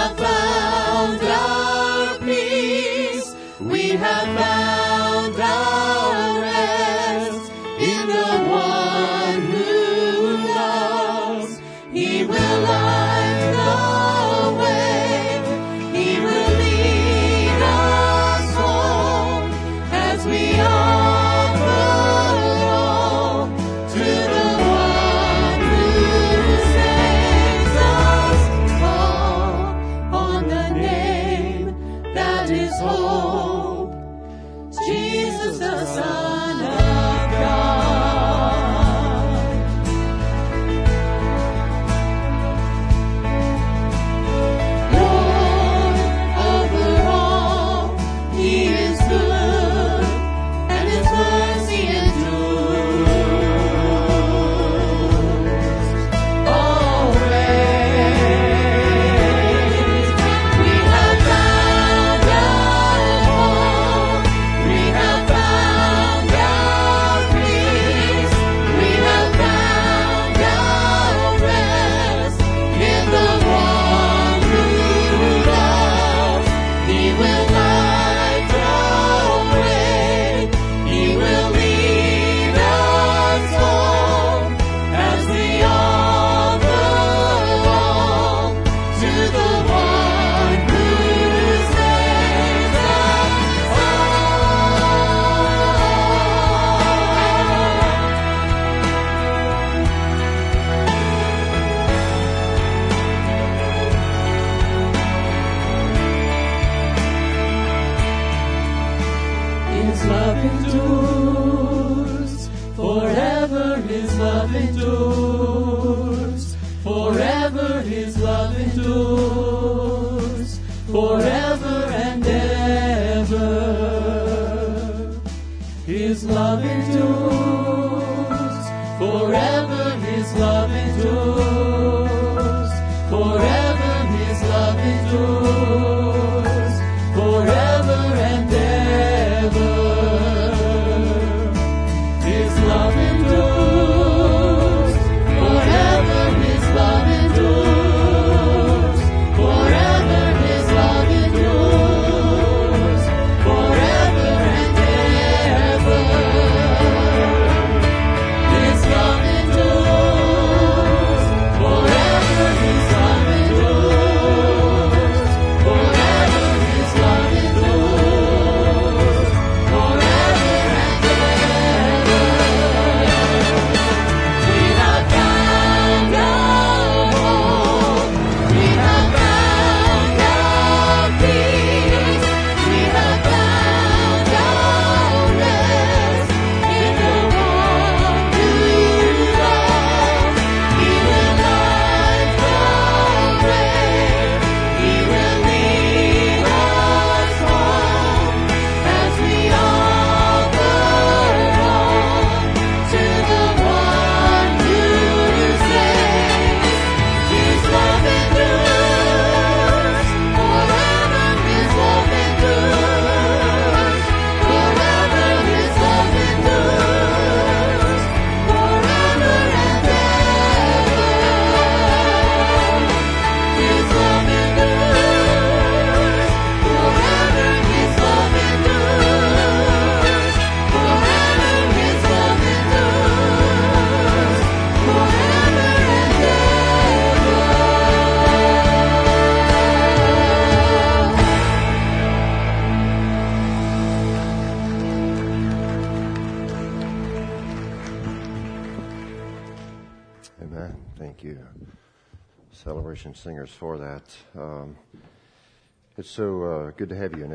have found our peace. We have found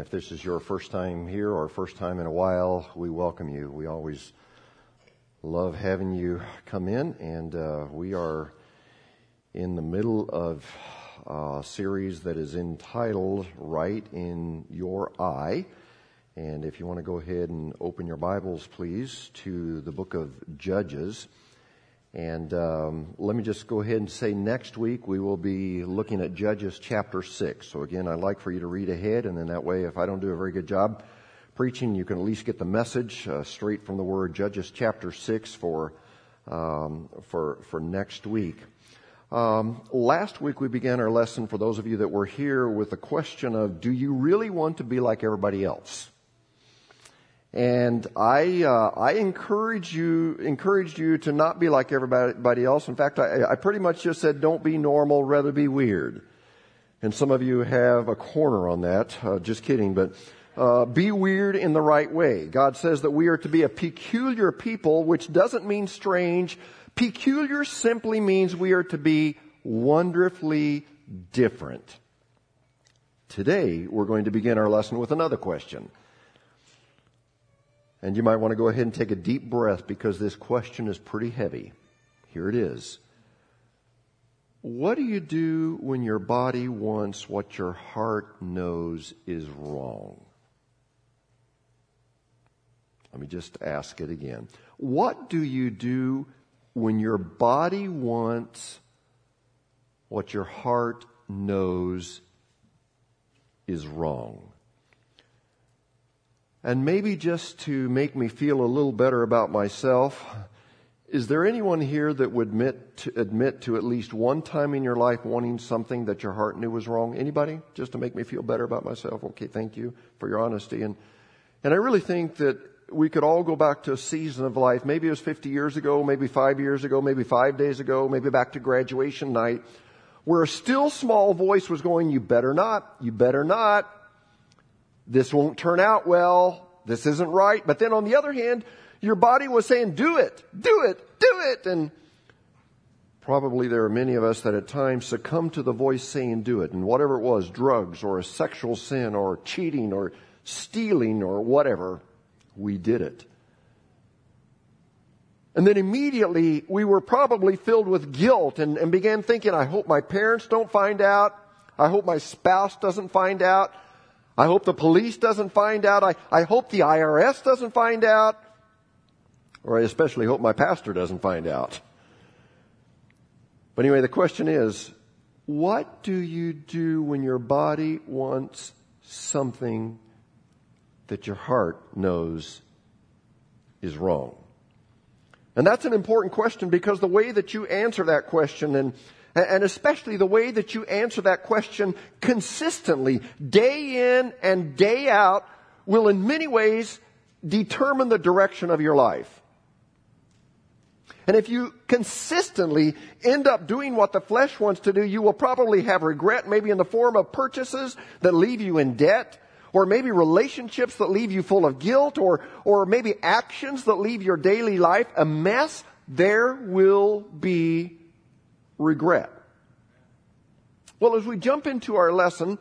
if this is your first time here or first time in a while, we welcome you. We always love having you come in. And uh, we are in the middle of a series that is entitled Right in Your Eye. And if you want to go ahead and open your Bibles, please, to the book of Judges. And um, let me just go ahead and say next week we will be looking at Judges chapter 6. So again, I'd like for you to read ahead, and then that way, if I don't do a very good job preaching, you can at least get the message uh, straight from the Word. Judges chapter 6 for, um, for, for next week. Um, last week we began our lesson, for those of you that were here, with the question of, do you really want to be like everybody else? And I, uh, I encourage you, encouraged you to not be like everybody else. In fact, I, I pretty much just said, don't be normal, rather be weird. And some of you have a corner on that. Uh, just kidding, but uh, be weird in the right way. God says that we are to be a peculiar people, which doesn't mean strange. Peculiar simply means we are to be wonderfully different. Today, we're going to begin our lesson with another question. And you might want to go ahead and take a deep breath because this question is pretty heavy. Here it is. What do you do when your body wants what your heart knows is wrong? Let me just ask it again. What do you do when your body wants what your heart knows is wrong? And maybe just to make me feel a little better about myself, is there anyone here that would admit to, admit to at least one time in your life wanting something that your heart knew was wrong? Anybody? Just to make me feel better about myself? Okay, thank you for your honesty. And, and I really think that we could all go back to a season of life. Maybe it was 50 years ago, maybe five years ago, maybe five days ago, maybe back to graduation night, where a still small voice was going, you better not, you better not, this won't turn out well. This isn't right. But then on the other hand, your body was saying, do it, do it, do it. And probably there are many of us that at times succumb to the voice saying, do it. And whatever it was, drugs or a sexual sin or cheating or stealing or whatever, we did it. And then immediately we were probably filled with guilt and, and began thinking, I hope my parents don't find out. I hope my spouse doesn't find out. I hope the police doesn't find out. I, I hope the IRS doesn't find out. Or I especially hope my pastor doesn't find out. But anyway, the question is, what do you do when your body wants something that your heart knows is wrong? And that's an important question because the way that you answer that question and and especially the way that you answer that question consistently, day in and day out, will in many ways determine the direction of your life. And if you consistently end up doing what the flesh wants to do, you will probably have regret, maybe in the form of purchases that leave you in debt, or maybe relationships that leave you full of guilt, or, or maybe actions that leave your daily life a mess. There will be regret. Well, as we jump into our lesson,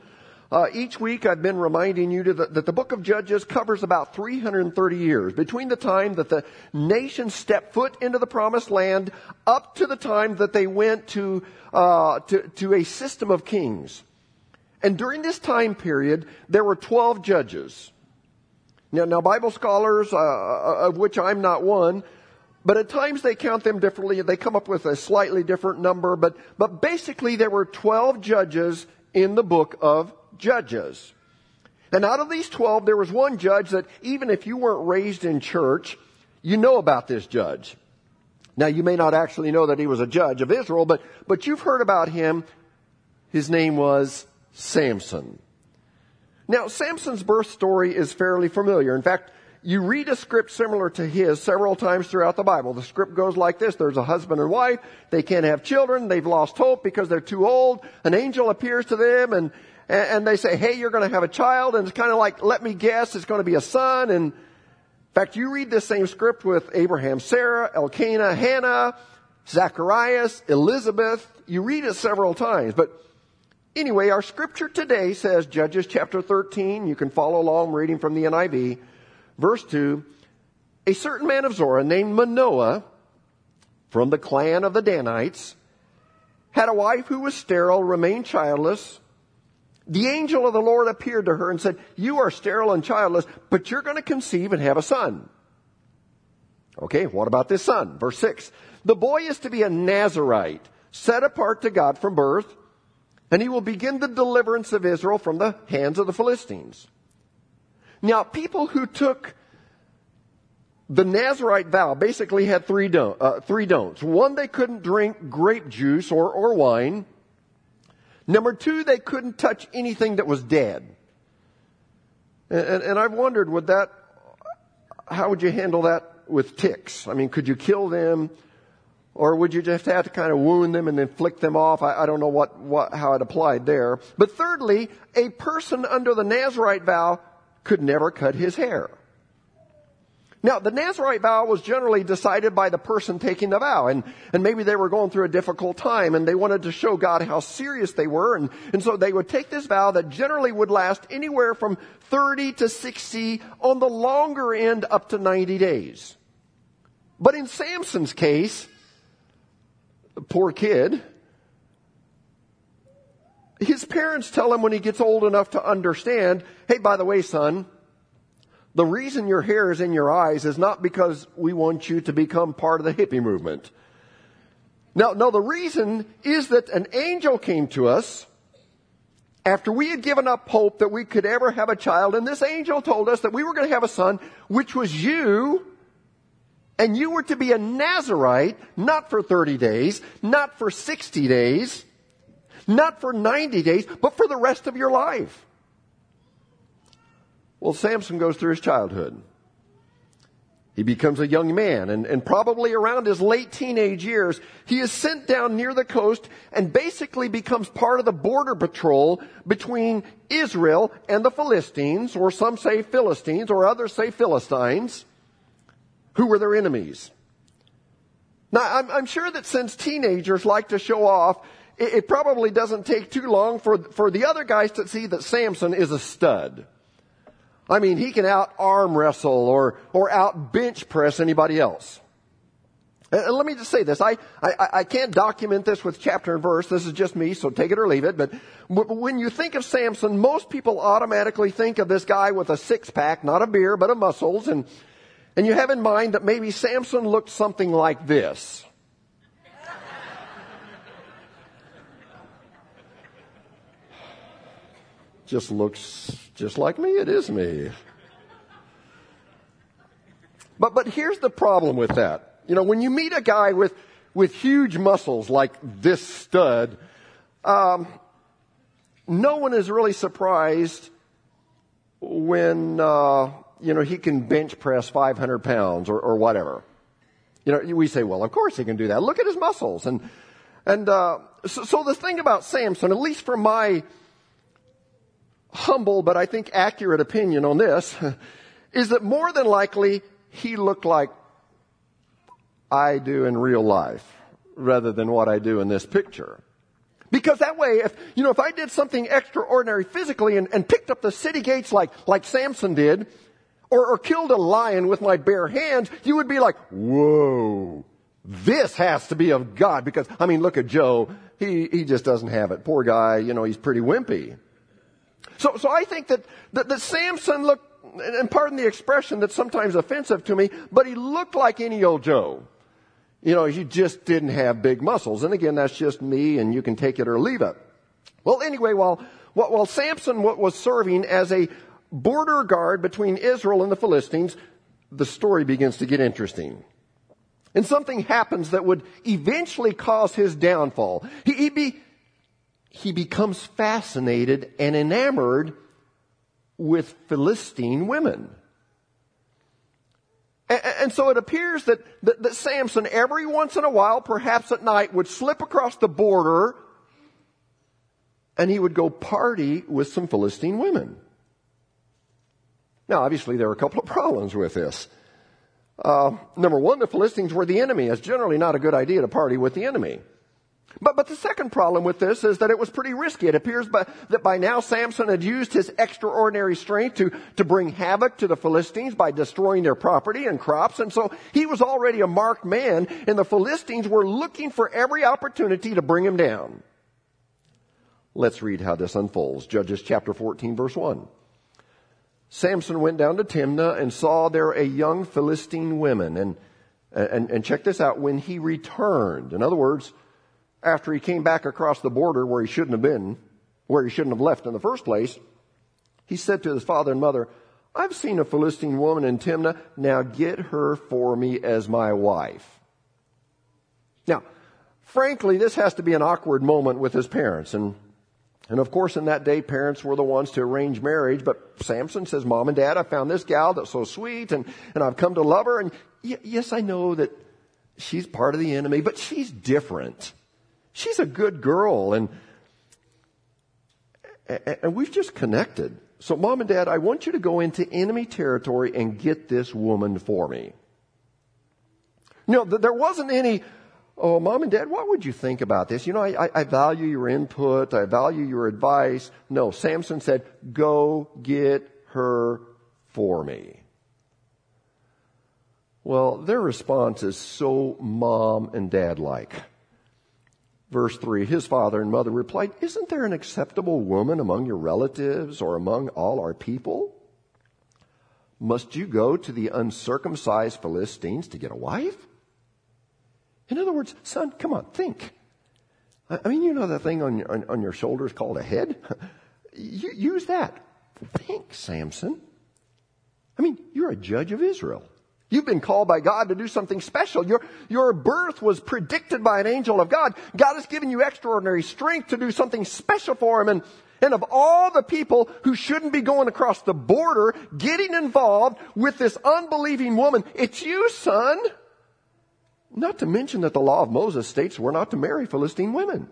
uh, each week I've been reminding you the, that the book of Judges covers about 330 years between the time that the nation stepped foot into the promised land up to the time that they went to, uh, to, to a system of kings. And during this time period, there were 12 judges. Now, now Bible scholars, uh, uh of which I'm not one, but at times they count them differently. They come up with a slightly different number. But, but basically there were 12 judges in the book of Judges. And out of these 12, there was one judge that even if you weren't raised in church, you know about this judge. Now you may not actually know that he was a judge of Israel, but, but you've heard about him. His name was Samson. Now Samson's birth story is fairly familiar. In fact, you read a script similar to his several times throughout the Bible. The script goes like this. There's a husband and wife. They can't have children. They've lost hope because they're too old. An angel appears to them and, and they say, hey, you're going to have a child. And it's kind of like, let me guess, it's going to be a son. And in fact, you read this same script with Abraham, Sarah, Elkanah, Hannah, Zacharias, Elizabeth. You read it several times. But anyway, our scripture today says, Judges chapter 13, you can follow along reading from the NIV, verse 2, a certain man of Zorah named Manoah from the clan of the Danites had a wife who was sterile, remained childless. The angel of the Lord appeared to her and said, You are sterile and childless, but you're going to conceive and have a son. Okay, what about this son? Verse 6. The boy is to be a Nazarite, set apart to God from birth, and he will begin the deliverance of Israel from the hands of the Philistines. Now, people who took the Nazarite vow basically had three, don't, uh, three don'ts. One, they couldn't drink grape juice or, or wine. Number two, they couldn't touch anything that was dead. And, and, I've wondered, would that, how would you handle that with ticks? I mean, could you kill them? Or would you just have to kind of wound them and then flick them off? I, I don't know what, what, how it applied there. But thirdly, a person under the Nazarite vow could never cut his hair. Now, the Nazarite vow was generally decided by the person taking the vow, and, and maybe they were going through a difficult time and they wanted to show God how serious they were, and, and so they would take this vow that generally would last anywhere from 30 to 60, on the longer end up to 90 days. But in Samson's case, poor kid, his parents tell him when he gets old enough to understand, hey, by the way, son, the reason your hair is in your eyes is not because we want you to become part of the hippie movement. No, no, the reason is that an angel came to us after we had given up hope that we could ever have a child, and this angel told us that we were going to have a son, which was you, and you were to be a Nazarite, not for 30 days, not for 60 days, not for 90 days, but for the rest of your life. Well, Samson goes through his childhood. He becomes a young man, and, and, probably around his late teenage years, he is sent down near the coast and basically becomes part of the border patrol between Israel and the Philistines, or some say Philistines, or others say Philistines, who were their enemies. Now, I'm, I'm sure that since teenagers like to show off, it, it probably doesn't take too long for, for the other guys to see that Samson is a stud. I mean, he can out arm wrestle or, or out bench press anybody else. And let me just say this. I, I, I can't document this with chapter and verse. This is just me, so take it or leave it. But when you think of Samson, most people automatically think of this guy with a six pack, not a beer, but a muscles. And, and you have in mind that maybe Samson looked something like this. Just looks just like me, it is me. But, but here's the problem with that. You know, when you meet a guy with, with huge muscles like this stud, um, no one is really surprised when, uh, you know, he can bench press 500 pounds or, or whatever. You know, we say, well, of course he can do that. Look at his muscles. And, and, uh, so, so the thing about Samson, at least from my, humble but I think accurate opinion on this is that more than likely he looked like I do in real life rather than what I do in this picture. Because that way, if, you know, if I did something extraordinary physically and, and picked up the city gates like, like Samson did, or, or killed a lion with my bare hands, you would be like, whoa, this has to be of God. Because, I mean, look at Joe. He, he just doesn't have it. Poor guy, you know, he's pretty wimpy. So, so I think that, that, that Samson looked, and pardon the expression that's sometimes offensive to me, but he looked like any old Joe. You know, he just didn't have big muscles. And again, that's just me, and you can take it or leave it. Well, anyway, while, while Samson was serving as a border guard between Israel and the Philistines, the story begins to get interesting. And something happens that would eventually cause his downfall. He, he, be, he becomes fascinated and enamored with Philistine women. And, and so it appears that, that, that Samson, every once in a while, perhaps at night, would slip across the border and he would go party with some Philistine women. Now, obviously, there are a couple of problems with this. Uh, number one, the Philistines were the enemy. It's generally not a good idea to party with the enemy. But, but the second problem with this is that it was pretty risky. It appears by, that by now Samson had used his extraordinary strength to, to bring havoc to the Philistines by destroying their property and crops. And so he was already a marked man and the Philistines were looking for every opportunity to bring him down. Let's read how this unfolds. Judges chapter 14 verse 1. Samson went down to Timnah and saw there a young Philistine woman and, and, and check this out. When he returned, in other words, after he came back across the border where he shouldn't have been, where he shouldn't have left in the first place, he said to his father and mother, I've seen a Philistine woman in Timnah. Now get her for me as my wife. Now, frankly, this has to be an awkward moment with his parents. And, and of course, in that day, parents were the ones to arrange marriage. But Samson says, Mom and Dad, I found this gal that's so sweet and, and I've come to love her. And y- yes, I know that she's part of the enemy, but she's different. She's a good girl and, and we've just connected. So mom and dad, I want you to go into enemy territory and get this woman for me. No, there wasn't any, oh, mom and dad, what would you think about this? You know, I, I value your input. I value your advice. No, Samson said, go get her for me. Well, their response is so mom and dad like. Verse 3 His father and mother replied, Isn't there an acceptable woman among your relatives or among all our people? Must you go to the uncircumcised Philistines to get a wife? In other words, son, come on, think. I mean, you know that thing on your, on, on your shoulders called a head? use that. Think, Samson. I mean, you're a judge of Israel. You've been called by God to do something special. Your, your birth was predicted by an angel of God. God has given you extraordinary strength to do something special for Him. And, and of all the people who shouldn't be going across the border, getting involved with this unbelieving woman, it's you, son. Not to mention that the law of Moses states we're not to marry Philistine women.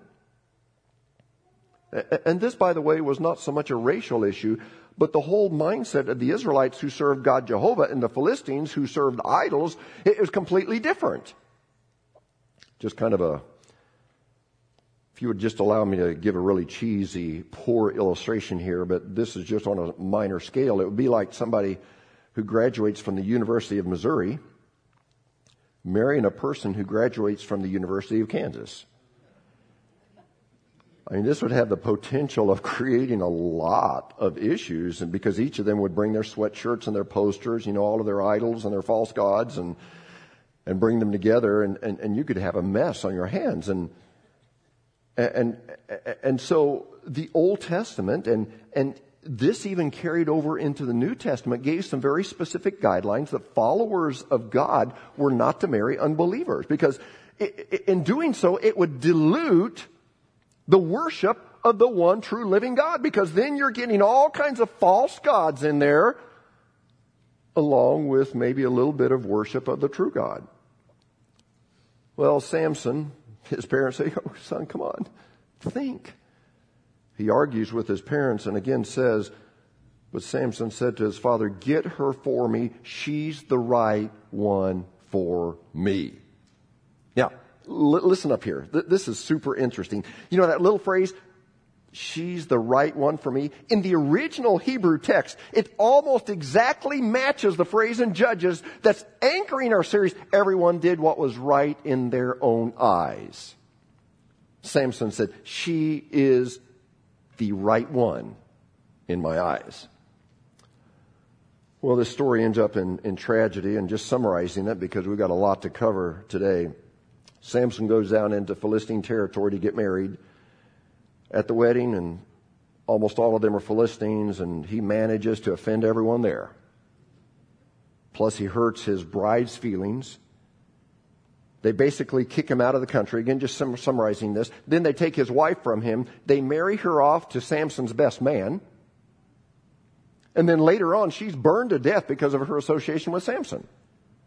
And this, by the way, was not so much a racial issue, but the whole mindset of the Israelites who served God Jehovah and the Philistines who served idols, it was completely different. Just kind of a, if you would just allow me to give a really cheesy, poor illustration here, but this is just on a minor scale. It would be like somebody who graduates from the University of Missouri marrying a person who graduates from the University of Kansas. I mean, this would have the potential of creating a lot of issues, and because each of them would bring their sweatshirts and their posters, you know, all of their idols and their false gods, and and bring them together, and, and, and you could have a mess on your hands, and and and so the Old Testament and and this even carried over into the New Testament gave some very specific guidelines that followers of God were not to marry unbelievers because in doing so it would dilute the worship of the one true living God because then you're getting all kinds of false gods in there along with maybe a little bit of worship of the true God. Well, Samson, his parents say, Oh, son, come on, think. He argues with his parents and again says, But Samson said to his father, Get her for me. She's the right one for me. Now, L- listen up here. Th- this is super interesting. You know that little phrase, she's the right one for me? In the original Hebrew text, it almost exactly matches the phrase in Judges that's anchoring our series, everyone did what was right in their own eyes. Samson said, she is the right one in my eyes. Well, this story ends up in, in tragedy, and just summarizing it because we've got a lot to cover today. Samson goes down into Philistine territory to get married. At the wedding, and almost all of them are Philistines, and he manages to offend everyone there. Plus, he hurts his bride's feelings. They basically kick him out of the country. Again, just summarizing this. Then they take his wife from him. They marry her off to Samson's best man. And then later on, she's burned to death because of her association with Samson.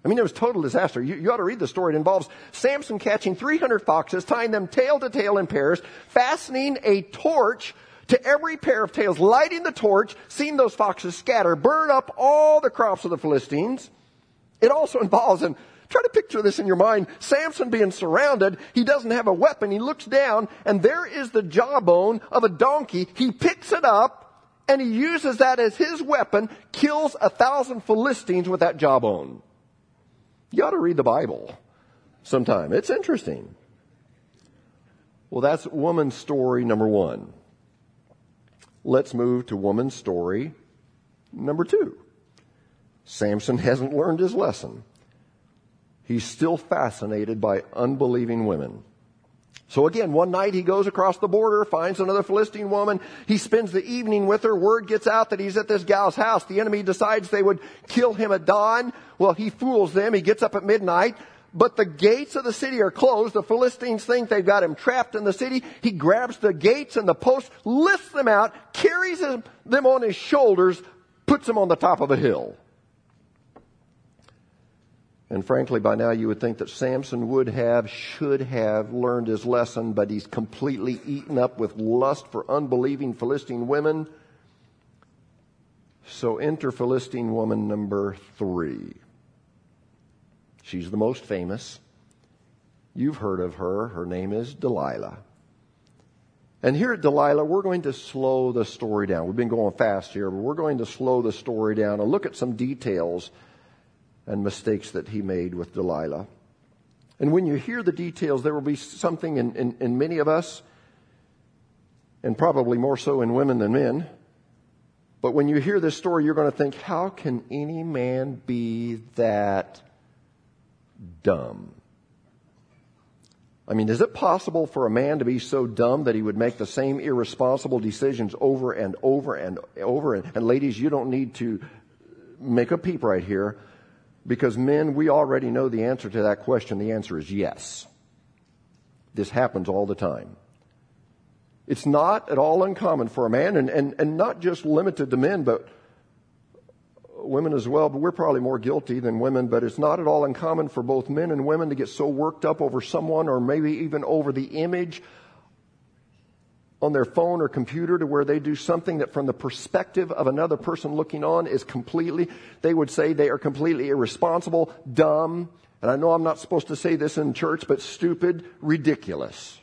I mean, it was total disaster. You, you ought to read the story. It involves Samson catching 300 foxes, tying them tail to tail in pairs, fastening a torch to every pair of tails, lighting the torch, seeing those foxes scatter, burn up all the crops of the Philistines. It also involves, and try to picture this in your mind, Samson being surrounded. He doesn't have a weapon. He looks down and there is the jawbone of a donkey. He picks it up and he uses that as his weapon, kills a thousand Philistines with that jawbone. You ought to read the Bible sometime. It's interesting. Well, that's woman's story number one. Let's move to woman's story number two. Samson hasn't learned his lesson. He's still fascinated by unbelieving women. So again, one night he goes across the border, finds another Philistine woman. He spends the evening with her. Word gets out that he's at this gal's house. The enemy decides they would kill him at dawn. Well, he fools them. He gets up at midnight. But the gates of the city are closed. The Philistines think they've got him trapped in the city. He grabs the gates and the posts, lifts them out, carries them on his shoulders, puts them on the top of a hill. And frankly, by now you would think that Samson would have, should have learned his lesson, but he's completely eaten up with lust for unbelieving Philistine women. So enter Philistine woman number three. She's the most famous. You've heard of her. Her name is Delilah. And here at Delilah, we're going to slow the story down. We've been going fast here, but we're going to slow the story down and look at some details and mistakes that he made with Delilah. And when you hear the details, there will be something in, in, in many of us, and probably more so in women than men. But when you hear this story, you're going to think, how can any man be that dumb? I mean, is it possible for a man to be so dumb that he would make the same irresponsible decisions over and over and over? And, and ladies, you don't need to make a peep right here. Because men, we already know the answer to that question. The answer is yes. This happens all the time. It's not at all uncommon for a man, and, and, and not just limited to men, but women as well, but we're probably more guilty than women, but it's not at all uncommon for both men and women to get so worked up over someone or maybe even over the image on their phone or computer to where they do something that from the perspective of another person looking on is completely, they would say they are completely irresponsible, dumb, and I know I'm not supposed to say this in church, but stupid, ridiculous.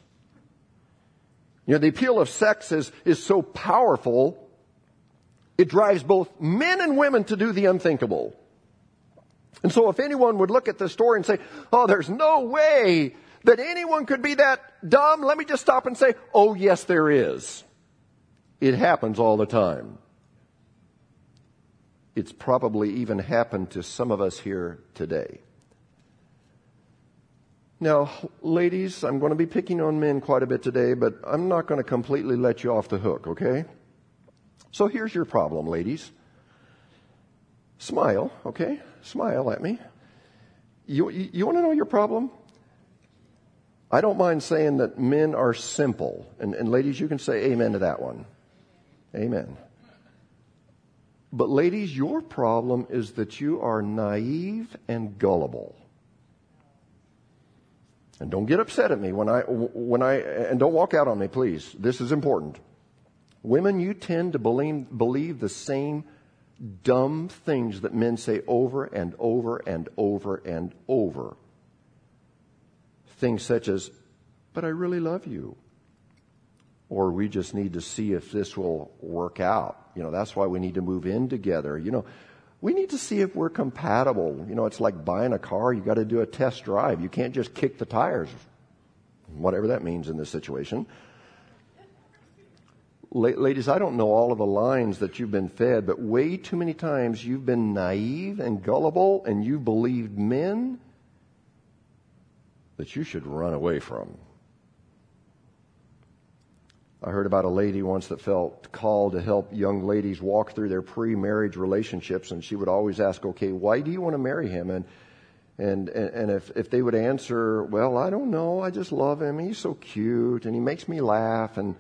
You know, the appeal of sex is, is so powerful, it drives both men and women to do the unthinkable. And so if anyone would look at this story and say, oh, there's no way that anyone could be that dumb, let me just stop and say, oh yes there is. It happens all the time. It's probably even happened to some of us here today. Now, ladies, I'm going to be picking on men quite a bit today, but I'm not going to completely let you off the hook, okay? So here's your problem, ladies. Smile, okay? Smile at me. You, you, you want to know your problem? I don't mind saying that men are simple. And, and ladies, you can say amen to that one. Amen. But ladies, your problem is that you are naive and gullible. And don't get upset at me when I, when I, and don't walk out on me, please. This is important. Women, you tend to believe, believe the same dumb things that men say over and over and over and over. Things such as, but I really love you. Or we just need to see if this will work out. You know, that's why we need to move in together. You know, we need to see if we're compatible. You know, it's like buying a car. You got to do a test drive. You can't just kick the tires. Whatever that means in this situation. Ladies, I don't know all of the lines that you've been fed, but way too many times you've been naive and gullible and you've believed men that you should run away from. I heard about a lady once that felt called to help young ladies walk through their pre-marriage relationships, and she would always ask, "Okay, why do you want to marry him?" And and and if if they would answer, "Well, I don't know, I just love him. He's so cute, and he makes me laugh," and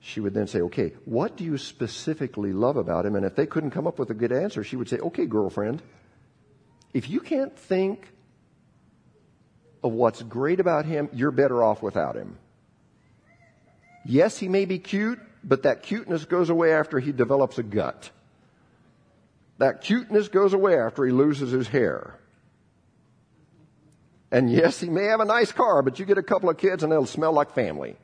she would then say, "Okay, what do you specifically love about him?" And if they couldn't come up with a good answer, she would say, "Okay, girlfriend, if you can't think of what's great about him, you're better off without him. Yes, he may be cute, but that cuteness goes away after he develops a gut. That cuteness goes away after he loses his hair. And yes, he may have a nice car, but you get a couple of kids and they'll smell like family.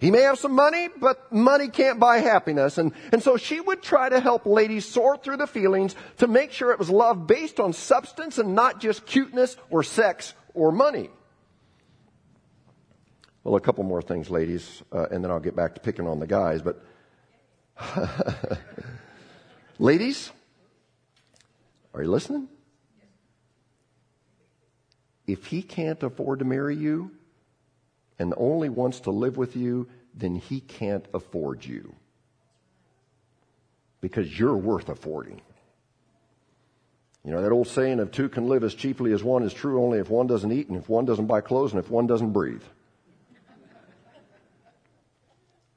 He may have some money, but money can't buy happiness. And, and so she would try to help ladies sort through the feelings to make sure it was love based on substance and not just cuteness or sex or money. Well, a couple more things, ladies, uh, and then I'll get back to picking on the guys. But, ladies, are you listening? If he can't afford to marry you, and only wants to live with you, then he can't afford you. Because you're worth affording. You know, that old saying of two can live as cheaply as one is true only if one doesn't eat and if one doesn't buy clothes and if one doesn't breathe.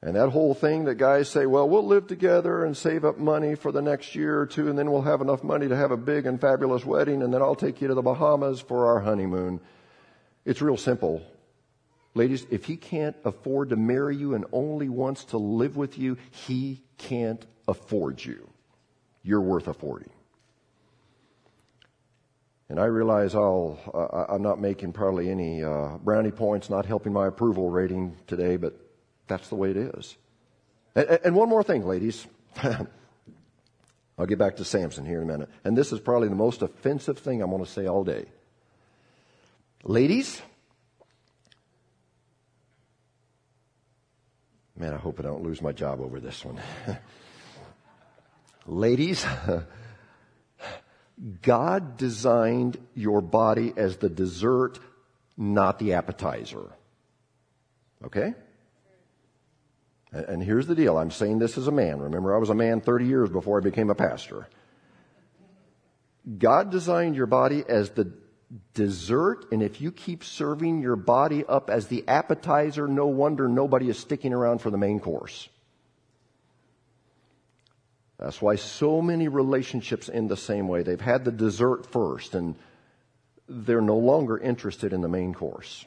And that whole thing that guys say, well, we'll live together and save up money for the next year or two and then we'll have enough money to have a big and fabulous wedding and then I'll take you to the Bahamas for our honeymoon. It's real simple. Ladies, if he can't afford to marry you and only wants to live with you, he can't afford you. You're worth affording. And I realize I'll, uh, I'm not making probably any uh, brownie points, not helping my approval rating today, but that's the way it is. And, and one more thing, ladies. I'll get back to Samson here in a minute. And this is probably the most offensive thing I'm going to say all day. Ladies, Man, I hope I don't lose my job over this one. Ladies, God designed your body as the dessert, not the appetizer. Okay? And here's the deal. I'm saying this as a man. Remember, I was a man 30 years before I became a pastor. God designed your body as the dessert, and if you keep serving your body up as the appetizer, no wonder nobody is sticking around for the main course. That's why so many relationships end the same way. They've had the dessert first, and they're no longer interested in the main course.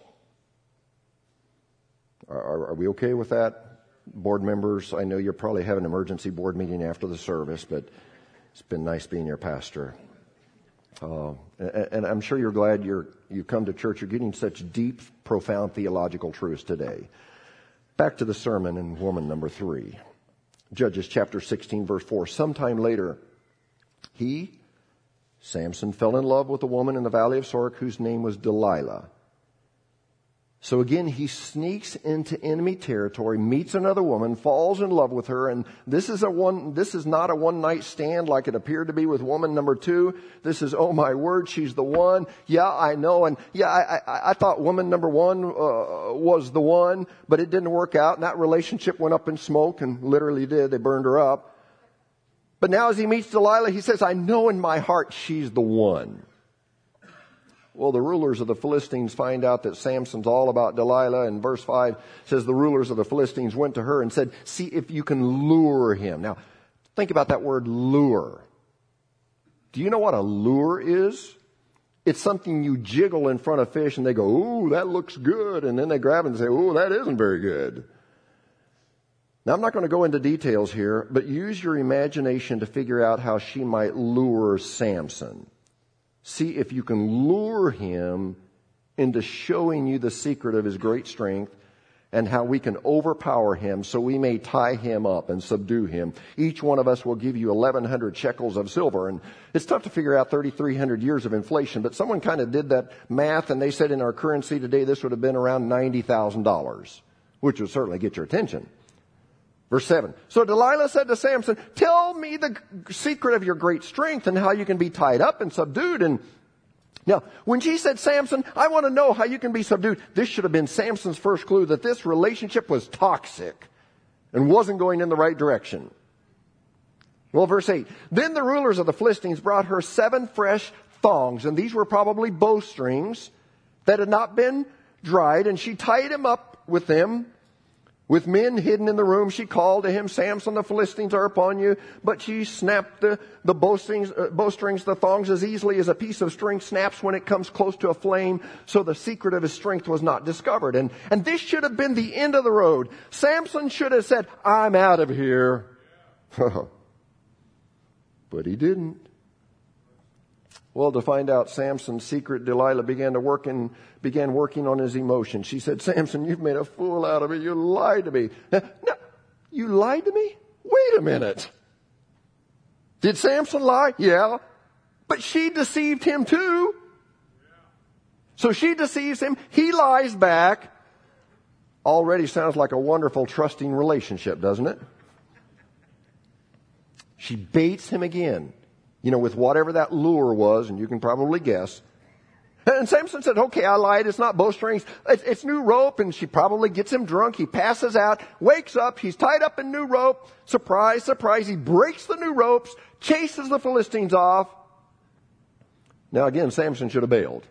Are, are, we okay with that? Board members, I know you'll probably have an emergency board meeting after the service, but it's been nice being your pastor. Uh, and I'm sure you're glad you're, you come to church. You're getting such deep, profound theological truths today. Back to the sermon in woman number three. Judges chapter 16 verse 4. Sometime later, he, Samson, fell in love with a woman in the valley of Sorek whose name was Delilah. So again, he sneaks into enemy territory, meets another woman, falls in love with her, and this is a one, this is not a one night stand like it appeared to be with woman number two. This is, oh my word, she's the one. Yeah, I know, and yeah, I, I, I thought woman number one, uh, was the one, but it didn't work out, and that relationship went up in smoke, and literally did, they burned her up. But now as he meets Delilah, he says, I know in my heart she's the one. Well, the rulers of the Philistines find out that Samson's all about Delilah, and verse 5 says the rulers of the Philistines went to her and said, See if you can lure him. Now, think about that word lure. Do you know what a lure is? It's something you jiggle in front of fish and they go, Ooh, that looks good. And then they grab it and say, Ooh, that isn't very good. Now, I'm not going to go into details here, but use your imagination to figure out how she might lure Samson. See if you can lure him into showing you the secret of his great strength and how we can overpower him so we may tie him up and subdue him. Each one of us will give you 1100 shekels of silver. And it's tough to figure out 3300 years of inflation, but someone kind of did that math and they said in our currency today this would have been around $90,000, which would certainly get your attention. Verse 7. So Delilah said to Samson, Tell me the secret of your great strength and how you can be tied up and subdued. And now, when she said, Samson, I want to know how you can be subdued, this should have been Samson's first clue that this relationship was toxic and wasn't going in the right direction. Well, verse 8. Then the rulers of the Philistines brought her seven fresh thongs, and these were probably bowstrings that had not been dried, and she tied him up with them with men hidden in the room, she called to him, Samson, the Philistines are upon you. But she snapped the, the bowstrings, uh, bowstrings, the thongs as easily as a piece of string snaps when it comes close to a flame. So the secret of his strength was not discovered. And, and this should have been the end of the road. Samson should have said, I'm out of here. but he didn't. Well, to find out Samson's secret, Delilah began to work in, began working on his emotions. She said, Samson, you've made a fool out of me. You lied to me. No, you lied to me? Wait a minute. Did Samson lie? Yeah. But she deceived him too. So she deceives him. He lies back. Already sounds like a wonderful trusting relationship, doesn't it? She baits him again, you know, with whatever that lure was, and you can probably guess. And Samson said, okay, I lied. It's not bowstrings. It's, it's new rope. And she probably gets him drunk. He passes out, wakes up. He's tied up in new rope. Surprise, surprise. He breaks the new ropes, chases the Philistines off. Now again, Samson should have bailed.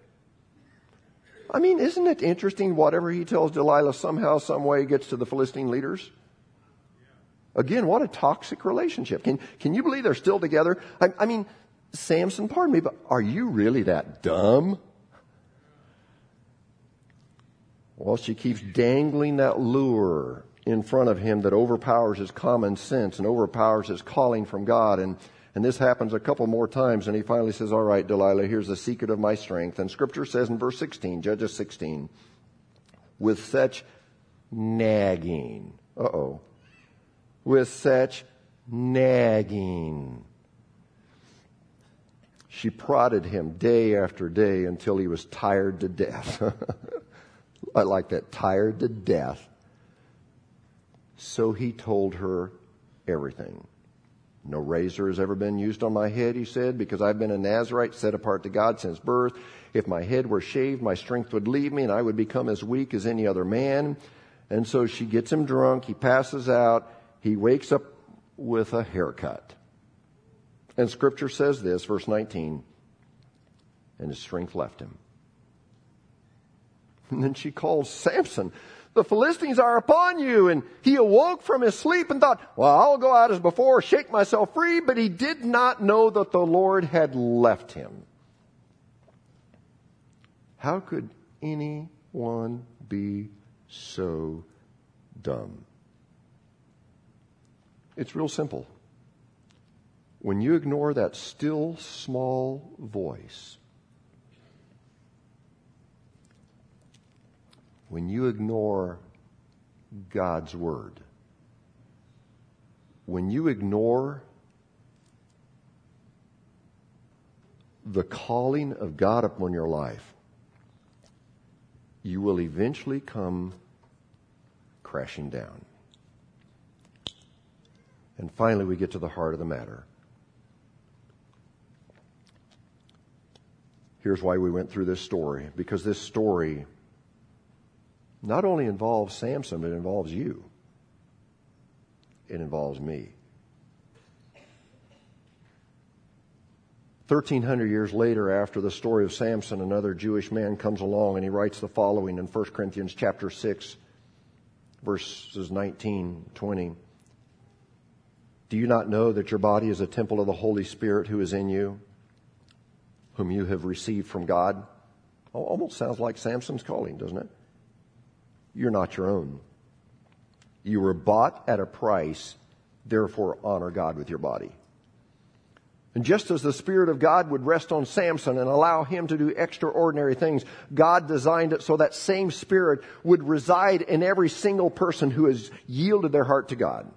I mean, isn't it interesting whatever he tells Delilah somehow, some way gets to the Philistine leaders? Again, what a toxic relationship. Can, can you believe they're still together? I, I mean, Samson, pardon me, but are you really that dumb? Well, she keeps dangling that lure in front of him that overpowers his common sense and overpowers his calling from God. And, and this happens a couple more times. And he finally says, All right, Delilah, here's the secret of my strength. And scripture says in verse 16, Judges 16, with such nagging. Uh oh with such nagging. She prodded him day after day until he was tired to death. I like that, tired to death. So he told her everything. No razor has ever been used on my head, he said, because I've been a Nazarite set apart to God since birth. If my head were shaved, my strength would leave me and I would become as weak as any other man. And so she gets him drunk, he passes out, he wakes up with a haircut. And scripture says this, verse 19, and his strength left him. And then she calls Samson, the Philistines are upon you. And he awoke from his sleep and thought, well, I'll go out as before, shake myself free. But he did not know that the Lord had left him. How could anyone be so dumb? It's real simple. When you ignore that still small voice, when you ignore God's word, when you ignore the calling of God upon your life, you will eventually come crashing down. And finally, we get to the heart of the matter. Here's why we went through this story because this story not only involves Samson, but it involves you. It involves me. 1300 years later after the story of Samson another Jewish man comes along and he writes the following in 1 Corinthians chapter 6 verses 19 20 do you not know that your body is a temple of the Holy Spirit who is in you, whom you have received from God? Oh, almost sounds like Samson's calling, doesn't it? You're not your own. You were bought at a price, therefore honor God with your body. And just as the Spirit of God would rest on Samson and allow him to do extraordinary things, God designed it so that same Spirit would reside in every single person who has yielded their heart to God.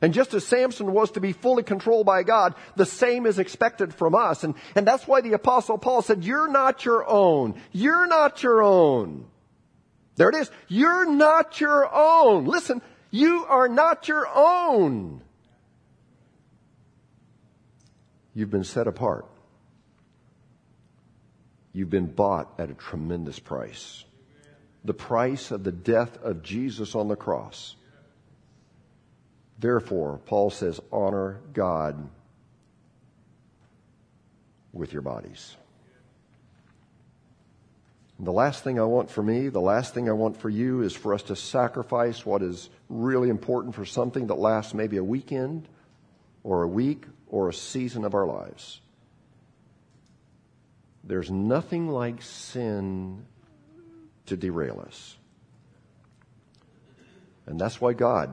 And just as Samson was to be fully controlled by God, the same is expected from us. And, and that's why the apostle Paul said, you're not your own. You're not your own. There it is. You're not your own. Listen, you are not your own. You've been set apart. You've been bought at a tremendous price. The price of the death of Jesus on the cross. Therefore, Paul says, honor God with your bodies. And the last thing I want for me, the last thing I want for you is for us to sacrifice what is really important for something that lasts maybe a weekend or a week or a season of our lives. There's nothing like sin to derail us. And that's why God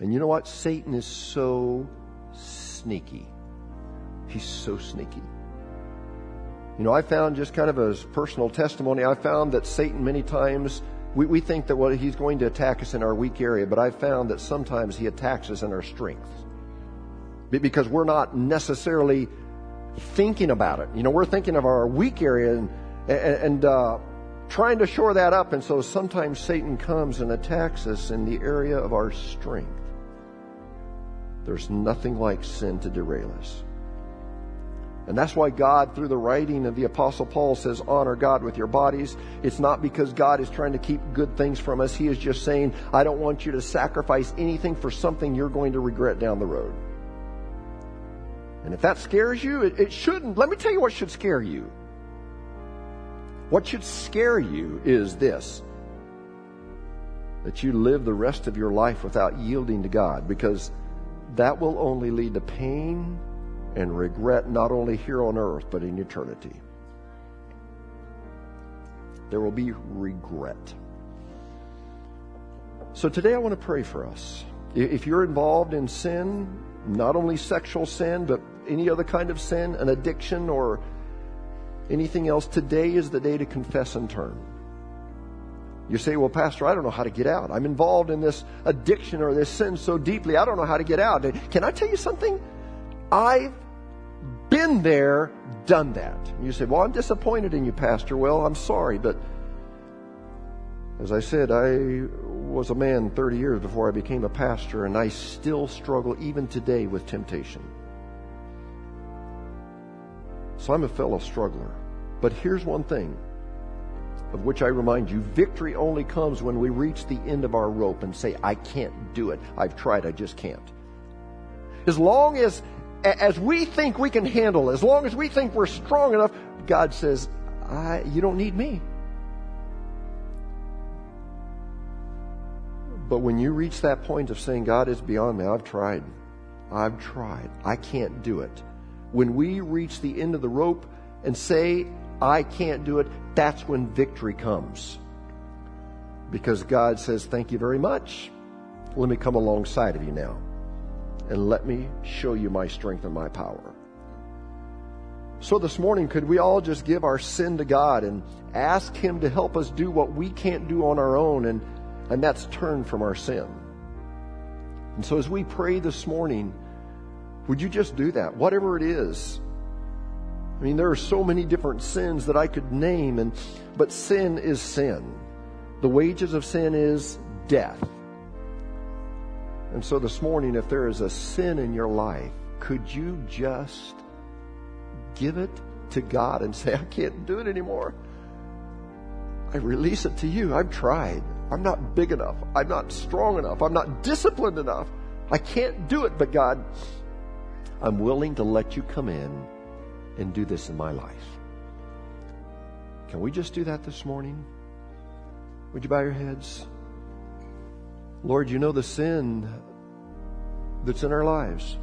and you know what? Satan is so sneaky. He's so sneaky. You know, I found just kind of as personal testimony, I found that Satan many times, we, we think that well, he's going to attack us in our weak area, but I found that sometimes he attacks us in our strength. Because we're not necessarily thinking about it. You know, we're thinking of our weak area and, and, and uh, trying to shore that up. And so sometimes Satan comes and attacks us in the area of our strength. There's nothing like sin to derail us. And that's why God, through the writing of the Apostle Paul, says, honor God with your bodies. It's not because God is trying to keep good things from us. He is just saying, I don't want you to sacrifice anything for something you're going to regret down the road. And if that scares you, it, it shouldn't. Let me tell you what should scare you. What should scare you is this that you live the rest of your life without yielding to God, because that will only lead to pain and regret not only here on earth, but in eternity. There will be regret. So today I want to pray for us. If you're involved in sin, not only sexual sin, but any other kind of sin, an addiction, or anything else, today is the day to confess and turn. You say, well, Pastor, I don't know how to get out. I'm involved in this addiction or this sin so deeply, I don't know how to get out. Can I tell you something? I've been there, done that. You say, well, I'm disappointed in you, Pastor. Well, I'm sorry, but as I said, I was a man 30 years before I became a pastor, and I still struggle even today with temptation. So I'm a fellow struggler. But here's one thing of which I remind you victory only comes when we reach the end of our rope and say, I can't do it. I've tried, I just can't. As long as as we think we can handle, as long as we think we're strong enough, God says, You don't need me. But when you reach that point of saying, God is beyond me, I've tried. I've tried. I can't do it. When we reach the end of the rope and say, I can't do it, that's when victory comes. Because God says, Thank you very much. Let me come alongside of you now. And let me show you my strength and my power. So this morning, could we all just give our sin to God and ask Him to help us do what we can't do on our own, and, and that's turn from our sin? And so as we pray this morning, would you just do that? Whatever it is. I mean, there are so many different sins that I could name, and but sin is sin. The wages of sin is death. And so this morning, if there is a sin in your life, could you just give it to God and say, I can't do it anymore? I release it to you. I've tried. I'm not big enough. I'm not strong enough. I'm not disciplined enough. I can't do it, but God, I'm willing to let you come in and do this in my life. Can we just do that this morning? Would you bow your heads? Lord, you know the sin that's in our lives.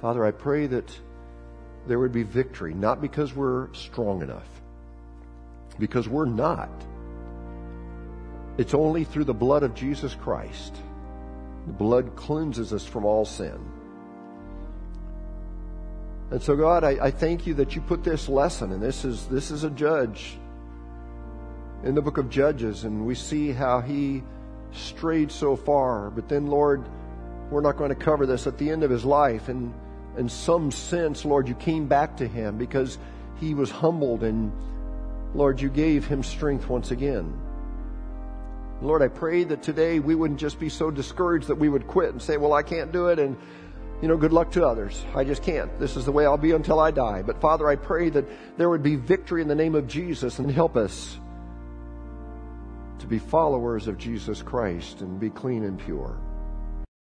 Father, I pray that there would be victory, not because we're strong enough, because we're not. It's only through the blood of Jesus Christ the blood cleanses us from all sin. And so, God, I, I, thank you that you put this lesson, and this is this is a judge in the book of Judges, and we see how he strayed so far. But then, Lord, we're not going to cover this at the end of his life, and in some sense, Lord, you came back to him because he was humbled, and Lord, you gave him strength once again. Lord, I pray that today we wouldn't just be so discouraged that we would quit and say, well, I can't do it and, you know, good luck to others. I just can't. This is the way I'll be until I die. But Father, I pray that there would be victory in the name of Jesus and help us to be followers of Jesus Christ and be clean and pure.